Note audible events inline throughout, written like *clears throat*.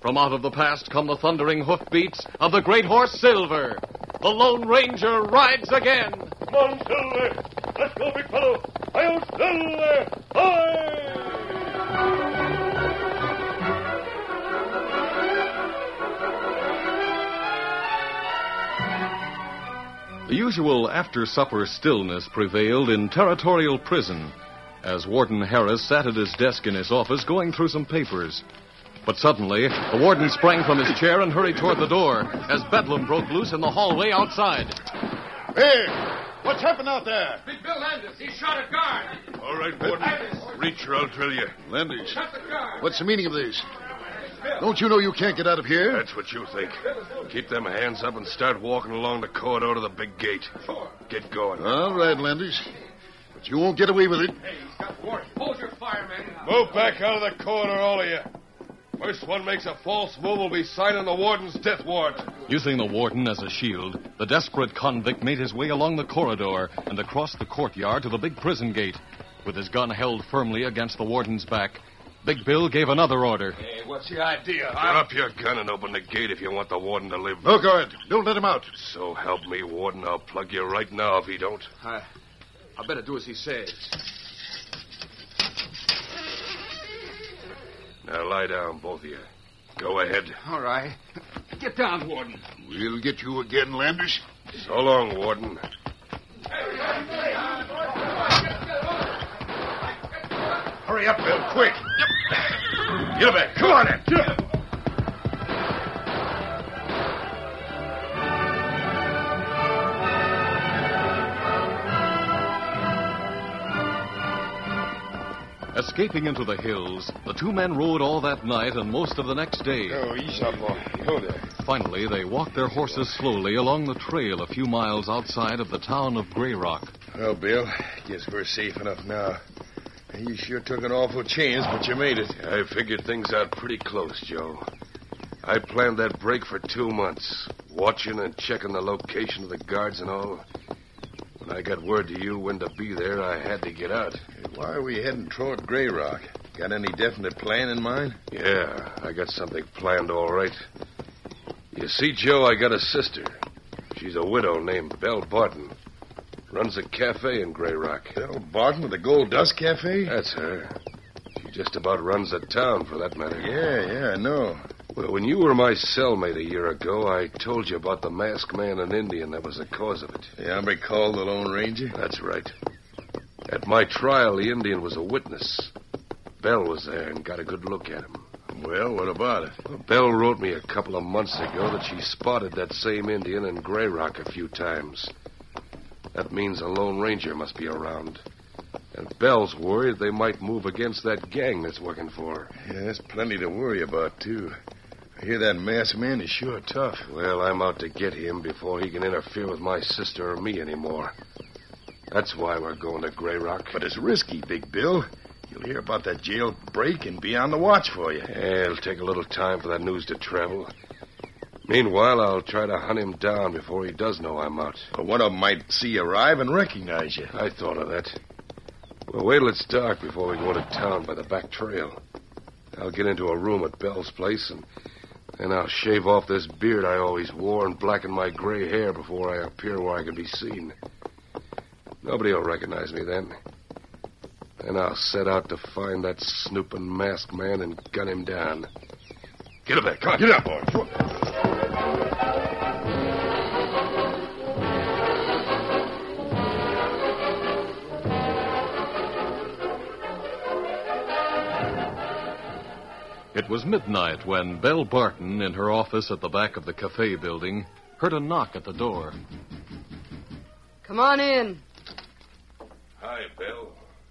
From out of the past come the thundering hoofbeats of the great horse Silver. The Lone Ranger rides again. Come on, Silver. Let's go, big fellow. Hi-yo, Silver. Hi! The usual after supper stillness prevailed in Territorial Prison as Warden Harris sat at his desk in his office going through some papers. But suddenly, the warden sprang from his chair and hurried toward the door as bedlam broke loose in the hallway outside. Hey, what's happened out there? Big Bill Landis, he shot a guard. All right, Warden. Reach or I'll tell you. Landis, Shot the guard. what's the meaning of this? Don't you know you can't get out of here? That's what you think. Keep them hands up and start walking along the corridor to the big gate. Get going. All right, Landis. But you won't get away with it. Hey, he's got warrant. Hold your fire, man. Move back out of the corridor, all of you. First one makes a false move will be signing the warden's death warrant. Using the warden as a shield, the desperate convict made his way along the corridor and across the courtyard to the big prison gate. With his gun held firmly against the warden's back, Big Bill gave another order. Hey, what's the idea? Drop your gun and open the gate if you want the warden to live. No guard. Don't let him out. So help me, warden. I'll plug you right now if he don't. I, I better do as he says. Now lie down, both of you. Go ahead. All right. Get down, Warden. We'll get you again, Landis. So long, warden. Hurry up, Bill, quick. Get back. Come on, then. Escaping into the hills, the two men rode all that night and most of the next day. Oh, ease up, boy. Go there. Finally, they walked their horses slowly along the trail a few miles outside of the town of Grey Rock. Well, Bill, guess we're safe enough now. You sure took an awful chance, but you made it. I figured things out pretty close, Joe. I planned that break for two months, watching and checking the location of the guards and all. When I got word to you when to be there, I had to get out. Why are we heading toward Grey Rock? Got any definite plan in mind? Yeah, I got something planned all right. You see, Joe, I got a sister. She's a widow named Belle Barton. Runs a cafe in Grey Rock. Belle Barton with the Gold Dust Cafe? That's her. She just about runs the town, for that matter. Yeah, yeah, I know. Well, when you were my cellmate a year ago, I told you about the masked man and Indian that was the cause of it. The hombre called the Lone Ranger? That's right. At my trial, the Indian was a witness. Belle was there and got a good look at him. Well, what about it? Well, Belle wrote me a couple of months ago that she spotted that same Indian in Grey Rock a few times. That means a Lone Ranger must be around. And Belle's worried they might move against that gang that's working for her. Yeah, there's plenty to worry about, too. I hear that masked man is sure tough. Well, I'm out to get him before he can interfere with my sister or me anymore. That's why we're going to Grey Rock. But it's risky, Big Bill. You'll hear about that jail break and be on the watch for you. Yeah, it'll take a little time for that news to travel. Meanwhile, I'll try to hunt him down before he does know I'm out. But one of them might see you arrive and recognize you. I thought of that. Well, wait till it's dark before we go to town by the back trail. I'll get into a room at Belle's place and then I'll shave off this beard I always wore and blacken my gray hair before I appear where I can be seen. Nobody will recognize me then. Then I'll set out to find that snooping masked man and gun him down. Get up there. Come on. Get up, boy. It was midnight when Belle Barton, in her office at the back of the cafe building, heard a knock at the door. Come on in. Hi, Bill.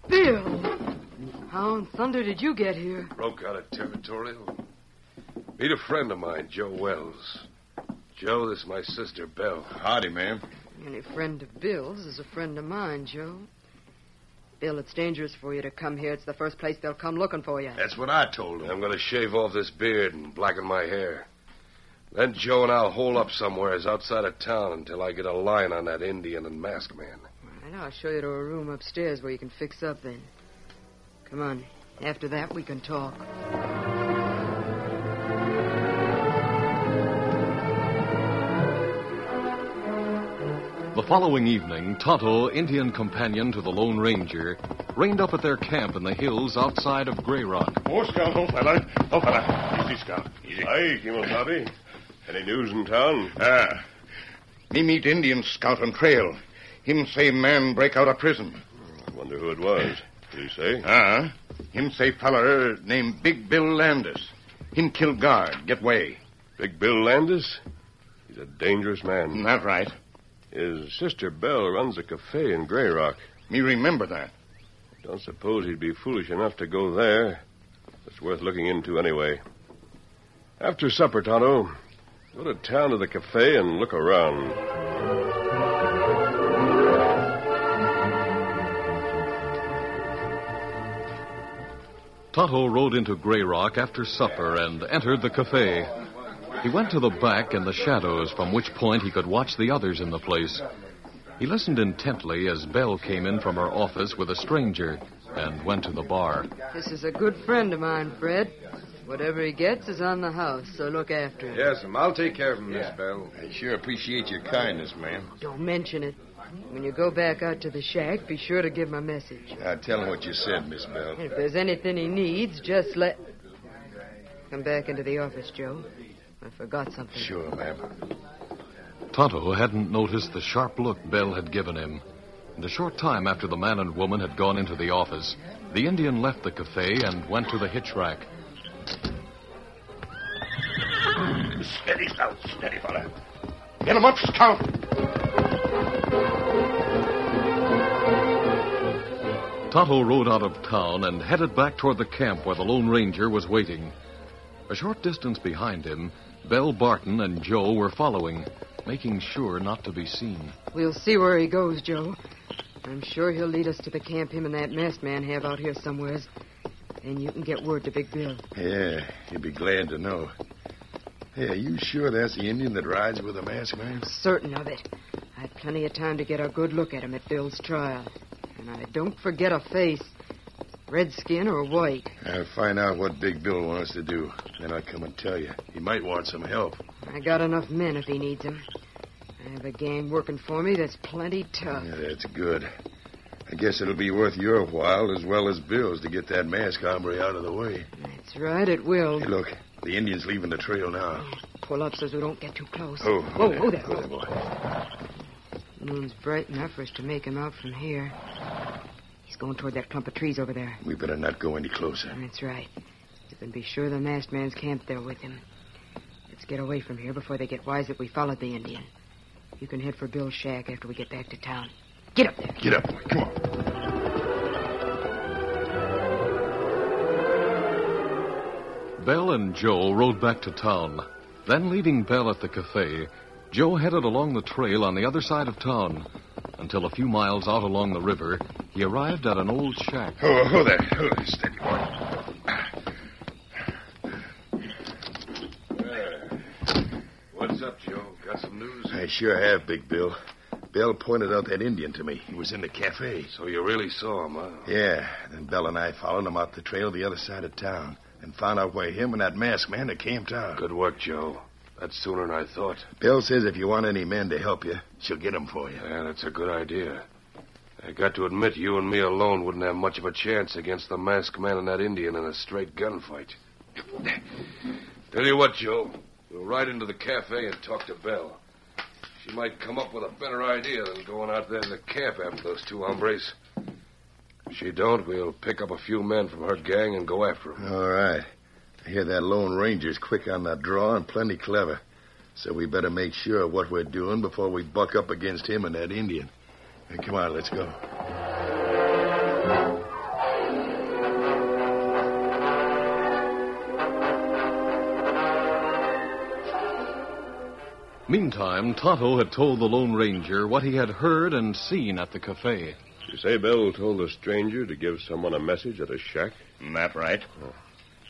Bill! How in thunder did you get here? Broke out of territorial. Meet a friend of mine, Joe Wells. Joe, this is my sister, Belle. Howdy, ma'am. Any friend of Bill's is a friend of mine, Joe. Bill, it's dangerous for you to come here. It's the first place they'll come looking for you. That's what I told him. I'm going to shave off this beard and blacken my hair. Then Joe and I'll hole up somewheres outside of town until I get a line on that Indian and masked man. All right, I'll show you to a room upstairs where you can fix up then. Come on. After that, we can talk. Following evening, Tonto, Indian companion to the Lone Ranger, reined up at their camp in the hills outside of Grey Rock. Oh, Scout, oh, fella. Oh, fella. Easy, Scout. Easy. Hi, Kimosabe. Any news in town? Ah. Me meet Indian scout on trail. Him say man break out of prison. I wonder who it was. Did he say? Ah. Him say feller named Big Bill Landis. Him kill guard, get way. Big Bill Landis? He's a dangerous man. That right. His sister Belle runs a cafe in Grey Rock. Me remember that. Don't suppose he'd be foolish enough to go there. It's worth looking into anyway. After supper, Tonto, go to town to the cafe and look around. Tonto rode into Grey Rock after supper and entered the cafe. He went to the back in the shadows, from which point he could watch the others in the place. He listened intently as Belle came in from her office with a stranger and went to the bar. This is a good friend of mine, Fred. Whatever he gets is on the house, so look after him. Yes, ma'am. I'll take care of him, Miss Belle. I sure appreciate your kindness, ma'am. Don't mention it. When you go back out to the shack, be sure to give him a message. I'll tell him what you said, Miss Belle. And if there's anything he needs, just let. Come back into the office, Joe. I forgot something. Sure, ma'am. Tonto hadn't noticed the sharp look Belle had given him. And a short time after the man and woman had gone into the office, the Indian left the cafe and went to the hitch rack. Steady, Scout. Steady, fella. Get him up, Scout. Tonto rode out of town and headed back toward the camp where the Lone Ranger was waiting. A short distance behind him, Belle Barton and Joe were following, making sure not to be seen. We'll see where he goes, Joe. I'm sure he'll lead us to the camp him and that masked man have out here somewheres. And you can get word to Big Bill. Yeah, he'd be glad to know. Hey, are you sure that's the Indian that rides with the masked man? Certain of it. I had plenty of time to get a good look at him at Bill's trial. And I don't forget a face. Redskin or white? I'll find out what Big Bill wants to do. Then I'll come and tell you. He might want some help. I got enough men if he needs them. I have a gang working for me that's plenty tough. Yeah, that's good. I guess it'll be worth your while as well as Bill's to get that mask hombre out of the way. That's right, it will. Hey, look, the Indian's leaving the trail now. Pull up so we don't get too close. Oh, whoa, whoa oh, there. Whoa there, boy. Moon's bright enough for us to make him out from here. He's going toward that clump of trees over there. We better not go any closer. That's right. You can be sure the masked man's camped there with him. Let's get away from here before they get wise that we followed the Indian. You can head for Bill's shack after we get back to town. Get up there. Get up, boy. Come on. Belle and Joe rode back to town. Then, leaving Belle at the cafe, Joe headed along the trail on the other side of town. Until a few miles out along the river, he arrived at an old shack. Oh, oh there. Oh, there. Steady, boy. Uh, what's up, Joe? Got some news? I sure have, Big Bill. Belle pointed out that Indian to me. He was in the cafe. So you really saw him, huh? Yeah. Then Belle and I followed him out the trail the other side of town and found out where him and that masked man had camped out. Good work, Joe. That's sooner than I thought. Bill says if you want any men to help you, she'll get 'em for you. Yeah, that's a good idea. I got to admit, you and me alone wouldn't have much of a chance against the masked man and that Indian in a straight gunfight. *laughs* Tell you what, Joe. We'll ride into the cafe and talk to Belle. She might come up with a better idea than going out there in the camp after those two hombres. If she don't, we'll pick up a few men from her gang and go after 'em. All right. I hear that Lone Ranger's quick on the draw and plenty clever. So we better make sure of what we're doing before we buck up against him and that Indian. Hey, come on, let's go. Meantime, Tonto had told the Lone Ranger what he had heard and seen at the cafe. You say Bill told the stranger to give someone a message at a shack? Mm, that right. Oh.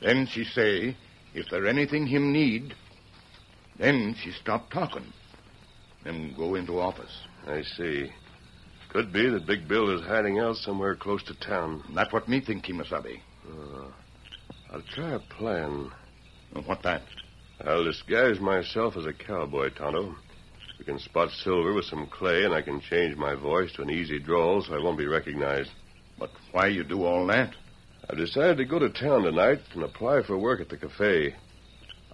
Then she say, if there anything him need, then she stop talking and go into office. I see. Could be that Big Bill is hiding out somewhere close to town. That's what me think, Kimosabe. Uh, I'll try a plan. What that? I'll disguise myself as a cowboy, Tonto. We can spot Silver with some clay, and I can change my voice to an easy drawl so I won't be recognized. But why you do all that? I've decided to go to town tonight and apply for work at the cafe.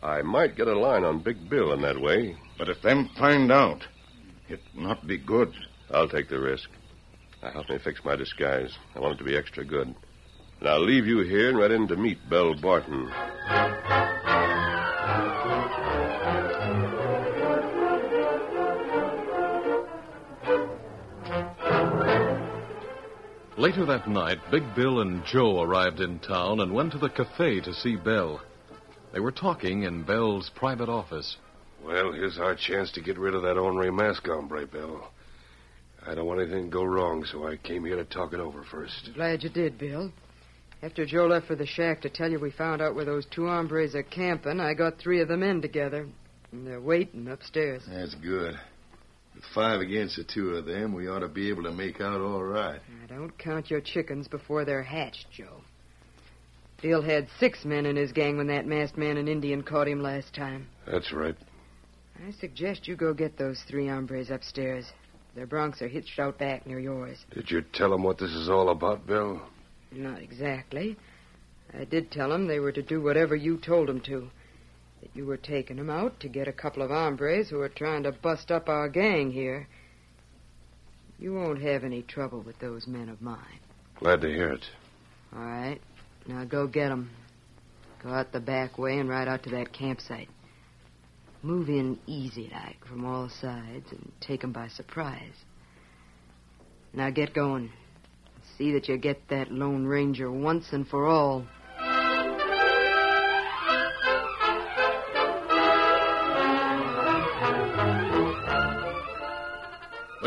I might get a line on Big Bill in that way. But if them find out, it not be good. I'll take the risk. Now help me fix my disguise. I want it to be extra good. And I'll leave you here and ride in to meet Belle Barton. Later that night, Big Bill and Joe arrived in town and went to the cafe to see Belle. They were talking in Belle's private office. Well, here's our chance to get rid of that ornery mask hombre, Bill. I don't want anything to go wrong, so I came here to talk it over first. Glad you did, Bill. After Joe left for the shack to tell you we found out where those two hombres are camping, I got three of the men together. And they're waiting upstairs. That's good. Five against the two of them, we ought to be able to make out all right. Now, don't count your chickens before they're hatched, Joe. Bill had six men in his gang when that masked man and Indian caught him last time. That's right. I suggest you go get those three hombres upstairs. Their broncs are hitched out back near yours. Did you tell them what this is all about, Bill? Not exactly. I did tell them they were to do whatever you told them to. That you were taking them out to get a couple of hombres who are trying to bust up our gang here. You won't have any trouble with those men of mine. Glad to hear it. All right. Now go get 'em. Go out the back way and ride out to that campsite. Move in easy like from all sides and take 'em by surprise. Now get going. See that you get that Lone Ranger once and for all.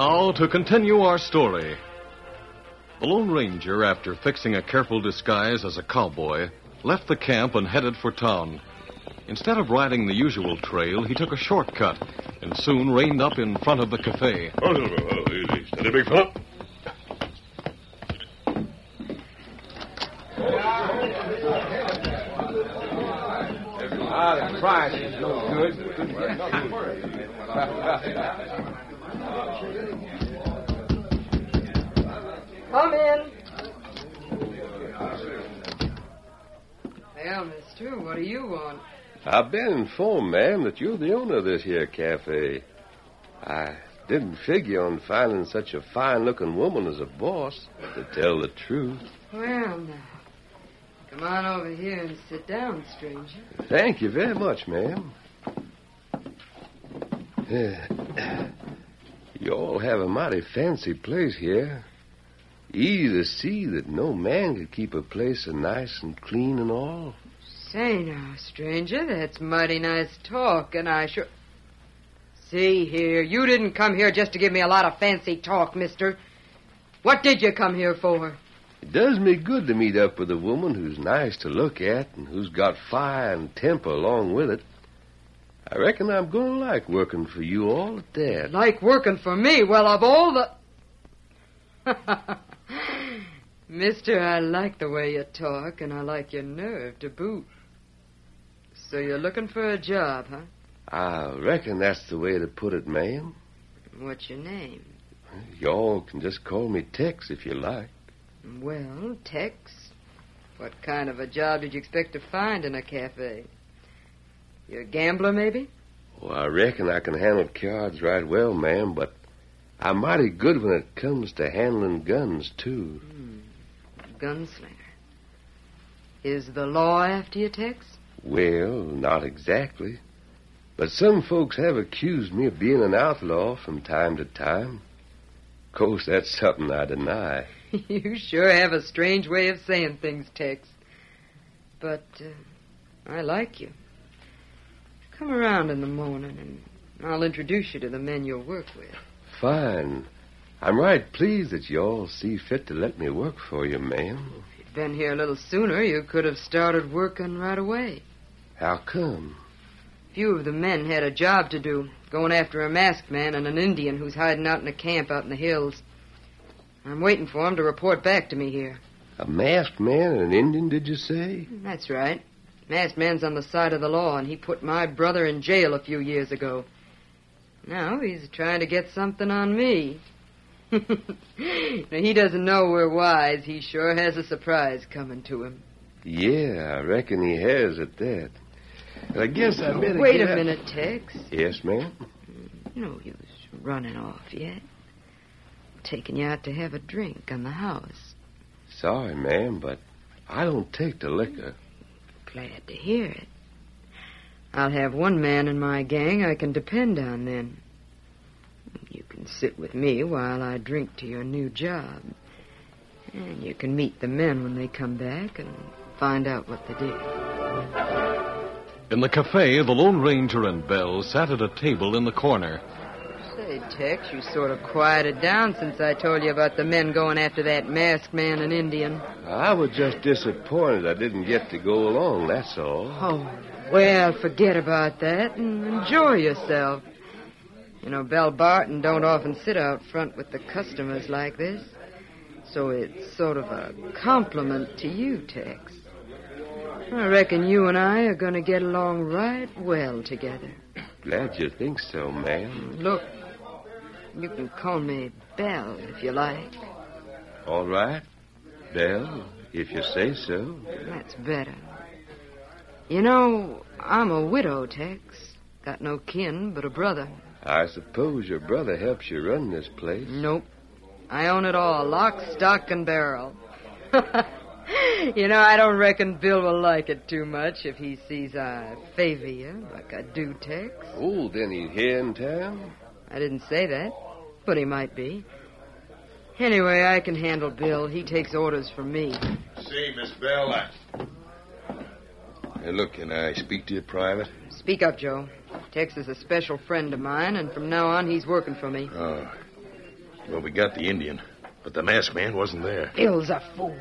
Now, to continue our story. The Lone Ranger, after fixing a careful disguise as a cowboy, left the camp and headed for town. Instead of riding the usual trail, he took a shortcut and soon reined up in front of the cafe. Oh, easy. Steady, big fella. Ah, the price is no good. Couldn't get nothing. Come in. Well, mister, what do you want? I've been informed, ma'am, that you're the owner of this here cafe. I didn't figure on finding such a fine-looking woman as a boss, to tell the truth. Well, now. Come on over here and sit down, stranger. Thank you very much, ma'am. *clears throat* You all have a mighty fancy place here. Easy to see that no man could keep a place so nice and clean and all. Say now, stranger, that's mighty nice talk, and I sure. See here, you didn't come here just to give me a lot of fancy talk, mister. What did you come here for? It does me good to meet up with a woman who's nice to look at and who's got fire and temper along with it. I reckon I'm going to like working for you all at that. Like working for me? Well, of all the. *laughs* Mister, I like the way you talk, and I like your nerve to boot. So you're looking for a job, huh? I reckon that's the way to put it, ma'am. What's your name? Y'all can just call me Tex if you like. Well, Tex, what kind of a job did you expect to find in a cafe? You a gambler, maybe? Well, I reckon I can handle cards right well, ma'am, but I'm mighty good when it comes to handling guns, too. Gunslinger. Is the law after you, Tex? Well, not exactly. But some folks have accused me of being an outlaw from time to time. Of course, that's something I deny. *laughs* you sure have a strange way of saying things, Tex. But uh, I like you. Come around in the morning, and I'll introduce you to the men you'll work with. Fine. I'm right pleased that you all see fit to let me work for you, ma'am. If you'd been here a little sooner, you could have started working right away. How come? Few of the men had a job to do, going after a masked man and an Indian who's hiding out in a camp out in the hills. I'm waiting for him to report back to me here. A masked man and an Indian, did you say? That's right. Masked man's on the side of the law, and he put my brother in jail a few years ago. Now he's trying to get something on me. *laughs* now, he doesn't know we're wise. He sure has a surprise coming to him. Yeah, I reckon he has at that. I guess I better Wait a out- minute, Tex. Yes, ma'am. No use running off yet. Taking you out to have a drink on the house. Sorry, ma'am, but I don't take the liquor. Glad to hear it. I'll have one man in my gang I can depend on then. You can sit with me while I drink to your new job. And you can meet the men when they come back and find out what they did. In the cafe, the Lone Ranger and Belle sat at a table in the corner. Say, Tex, you sort of quieted down since I told you about the men going after that masked man and Indian. I was just disappointed I didn't get to go along, that's all. Oh, well, forget about that and enjoy yourself. You know, Belle Barton don't often sit out front with the customers like this. So it's sort of a compliment to you, Tex. I reckon you and I are going to get along right well together. Glad you think so, ma'am. Look, you can call me Belle if you like. All right. Belle, if you say so. That's better. You know, I'm a widow, Tex. Got no kin but a brother. I suppose your brother helps you run this place. Nope. I own it all, lock, stock, and barrel. *laughs* you know, I don't reckon Bill will like it too much if he sees I favor you like I do, Tex. Oh, then he's here in town? I didn't say that, but he might be. Anyway, I can handle Bill. He takes orders from me. Say, Miss Belle, I... Hey, look, can I speak to you private? Speak up, Joe. Tex is a special friend of mine, and from now on, he's working for me. Oh. Well, we got the Indian, but the masked man wasn't there. Bill's a fool.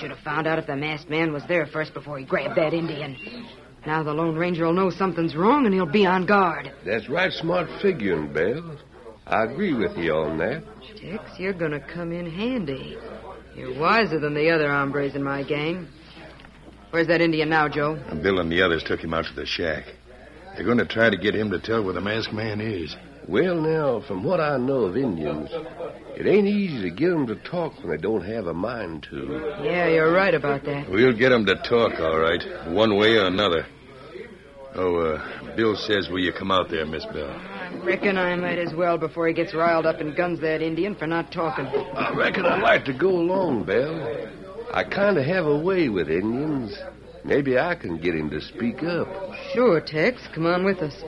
Should have found out if the masked man was there first before he grabbed that Indian. Now the Lone Ranger will know something's wrong, and he'll be on guard. That's right smart figuring, Belle. I agree with you on that. Tex, you're gonna come in handy. You're wiser than the other hombres in my gang. Where's that Indian now, Joe? And Bill and the others took him out to the shack. They're going to try to get him to tell where the masked man is. Well, now, from what I know of Indians, it ain't easy to get 'em to talk when they don't have a mind to. Yeah, you're right about that. We'll get 'em to talk, all right, one way or another. Oh, uh, Bill says, will you come out there, Miss Belle? I reckon I might as well before he gets riled up and guns that Indian for not talking. I reckon I'd like to go along, Belle. I kind of have a way with Indians. Maybe I can get him to speak up. Sure, Tex. Come on with us.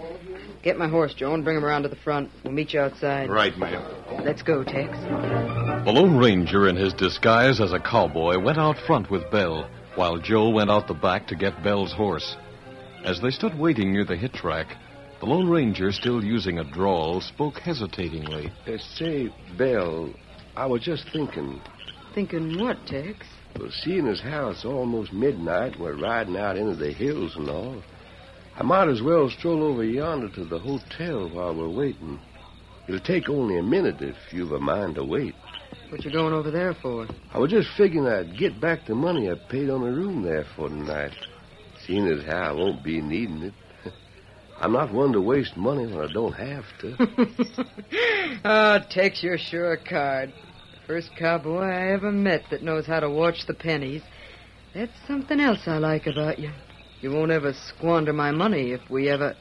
Get my horse, Joe, and bring him around to the front. We'll meet you outside. Right, ma'am. Let's go, Tex. The Lone Ranger, in his disguise as a cowboy, went out front with Belle, while Joe went out the back to get Belle's horse. As they stood waiting near the hit track, the Lone Ranger, still using a drawl, spoke hesitatingly. Uh, say, Belle, I was just thinking. Thinking what, Tex? Well, seeing as how it's almost midnight and we're riding out into the hills and all, I might as well stroll over yonder to the hotel while we're waiting. It'll take only a minute if you've a mind to wait. What you going over there for? I was just figuring I'd get back the money I paid on the room there for tonight. Seeing as how I won't be needing it. I'm not one to waste money when I don't have to. *laughs* Ah, oh, Tex, you're sure a card. First cowboy I ever met that knows how to watch the pennies. That's something else I like about you. You won't ever squander my money if we ever.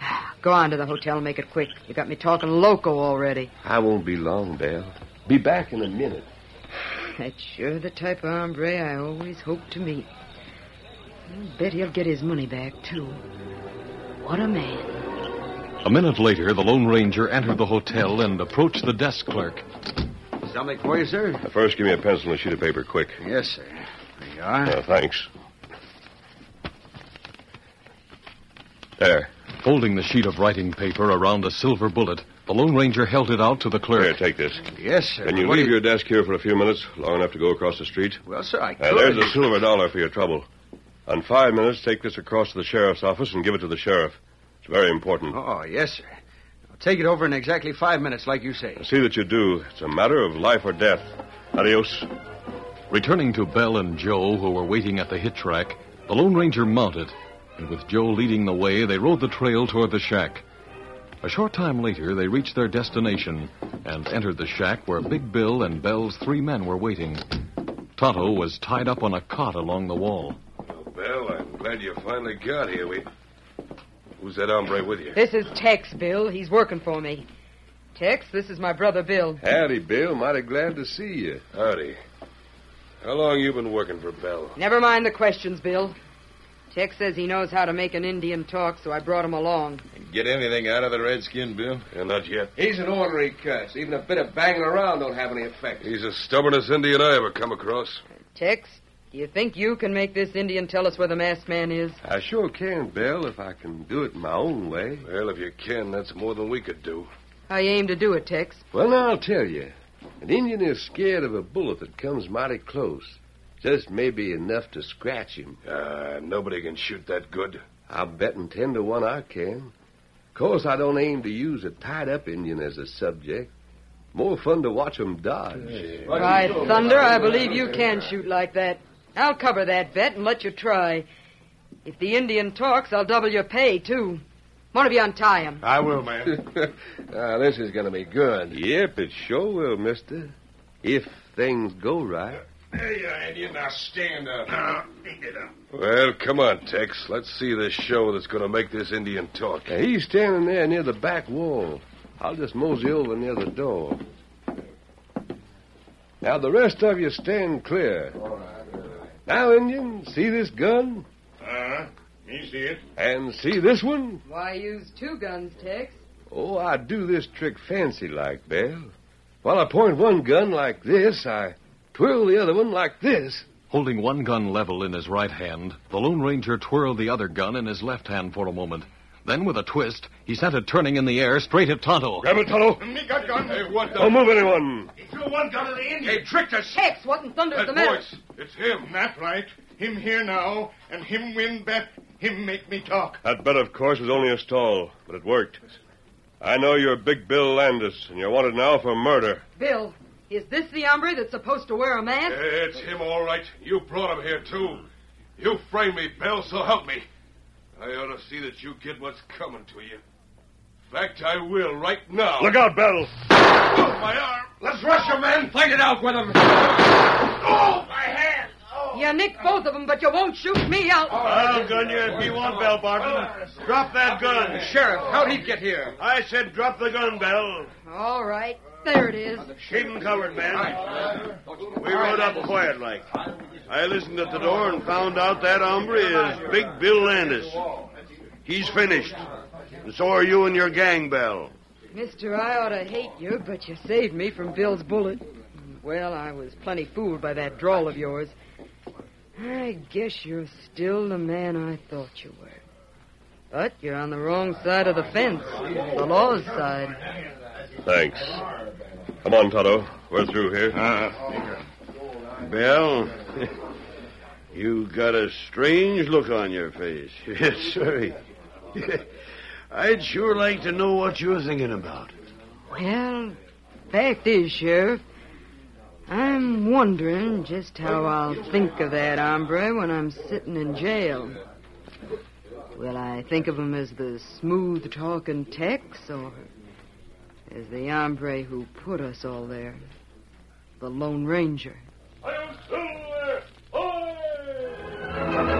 *sighs* Go on to the hotel and make it quick. You got me talking loco already. I won't be long, Belle. Be back in a minute. *sighs* That's sure the type of hombre I always hoped to meet. I bet he'll get his money back, too. What a man. A minute later, the Lone Ranger entered the hotel and approached the desk clerk. Something for you, sir? First, give me a pencil and a sheet of paper, quick. Yes, sir. There you are. Uh, thanks. There. Folding the sheet of writing paper around a silver bullet, the Lone Ranger held it out to the clerk. Here, take this. Yes, sir. Can you What leave do your desk here for a few minutes, long enough to go across the street? Well, sir, I could. Uh, there's a silver dollar for your trouble. On five minutes, take this across to the sheriff's office and give it to the sheriff. It's very important. Oh, yes, sir. I'll take it over in exactly five minutes, like you say. I see that you do. It's a matter of life or death. Adios. Returning to Belle and Joe, who were waiting at the hit track, the Lone Ranger mounted, and with Joe leading the way, they rode the trail toward the shack. A short time later, they reached their destination and entered the shack where Big Bill and Belle's three men were waiting. Tonto was tied up on a cot along the wall. Well, I'm glad you finally got here. We... Who's that hombre with you? This is Tex, Bill. He's working for me. Tex, this is my brother Bill. Howdy, Bill. Mighty glad to see you. Howdy. How long you been working for Belle? Never mind the questions, Bill. Tex says he knows how to make an Indian talk, so I brought him along. Get anything out of the redskin, Bill? Yeah, not yet. He's an ordinary cuss. Even a bit of banging around don't have any effect. He's the stubbornest Indian I ever come across. Tex, do you think you can make this Indian tell us where the masked man is? I sure can, Bill, if I can do it my own way. Well, if you can, that's more than we could do. How you aim to do it, Tex? Well, now I'll tell you. An Indian is scared of a bullet that comes mighty close. Just maybe enough to scratch him. Uh, nobody can shoot that good. I'll betting ten to one I can. Of course, I don't aim to use a tied-up Indian as a subject. More fun to watch 'em dodge. By thunder, I believe you can shoot like that. I'll cover that bet and let you try. If the Indian talks, I'll double your pay, too. One of you untie him. I will, ma'am. *laughs* Ah, this is going to be good. Yep, it sure will, mister. If things go right. There you are, Indian. Now stand up. Now, get up. Well, come on, Tex. Let's see this show that's going to make this Indian talk. Now, he's standing there near the back wall. I'll just mosey over near the door. Now, the rest of you stand clear. Now, Indian, see this gun? Uh-huh. Me see it. And see this one? Why use two guns, Tex? Oh, I do this trick fancy like, Belle. While I point one gun like this, I twirl the other one like this. Holding one gun level in his right hand, the Lone Ranger twirled the other gun in his left hand for a moment. Then, with a twist, he sent it turning in the air straight at Tonto. Grab it, Tonto. Me got gun. Hey, what the... Don't move anyone. He threw one gun at the Indian. He tricked us. Hex, what in thunder's That the matter? voice. It's him. That right. Him here now, and him win bet. Him make me talk. That bet, of course, was only a stall, but it worked. I know you're Big Bill Landis, and you're wanted now for murder. Bill, is this the hombre that's supposed to wear a mask? It's him, all right. You brought him here, too. You framed me, Bill, so help me. I ought to see that you get what's coming to you. In fact, I will right now. Look out, Belle. Oh, my arm. Let's rush him, men. Fight it out with him. Oh, my hand. Oh. You nicked both of them, but you won't shoot me out. I'll gun you if you want, Belle Barton. Drop that gun. Sheriff, how'd he get here? I said drop the gun, Belle. All right, there it is. Keep him covered, man. We rode up quiet like. I listened at the door and found out that hombre is Big Bill Landis. He's finished. And so are you and your gang, Belle. Mister, I ought to hate you, but you saved me from Bill's bullet. Well, I was plenty fooled by that drawl of yours. I guess you're still the man I thought you were. But you're on the wrong side of the fence, the law's side. Thanks. Come on, Tonto. We're through here. Uh, Belle, *laughs* you got a strange look on your face. *laughs* Yes, sir. *laughs* I'd sure like to know what you're thinking about. Well, fact is, Sheriff, I'm wondering just how I'll think of that hombre when I'm sitting in jail. Will I think of him as the smooth talking Tex or as the hombre who put us all there? The Lone Ranger. I am still there. Oi!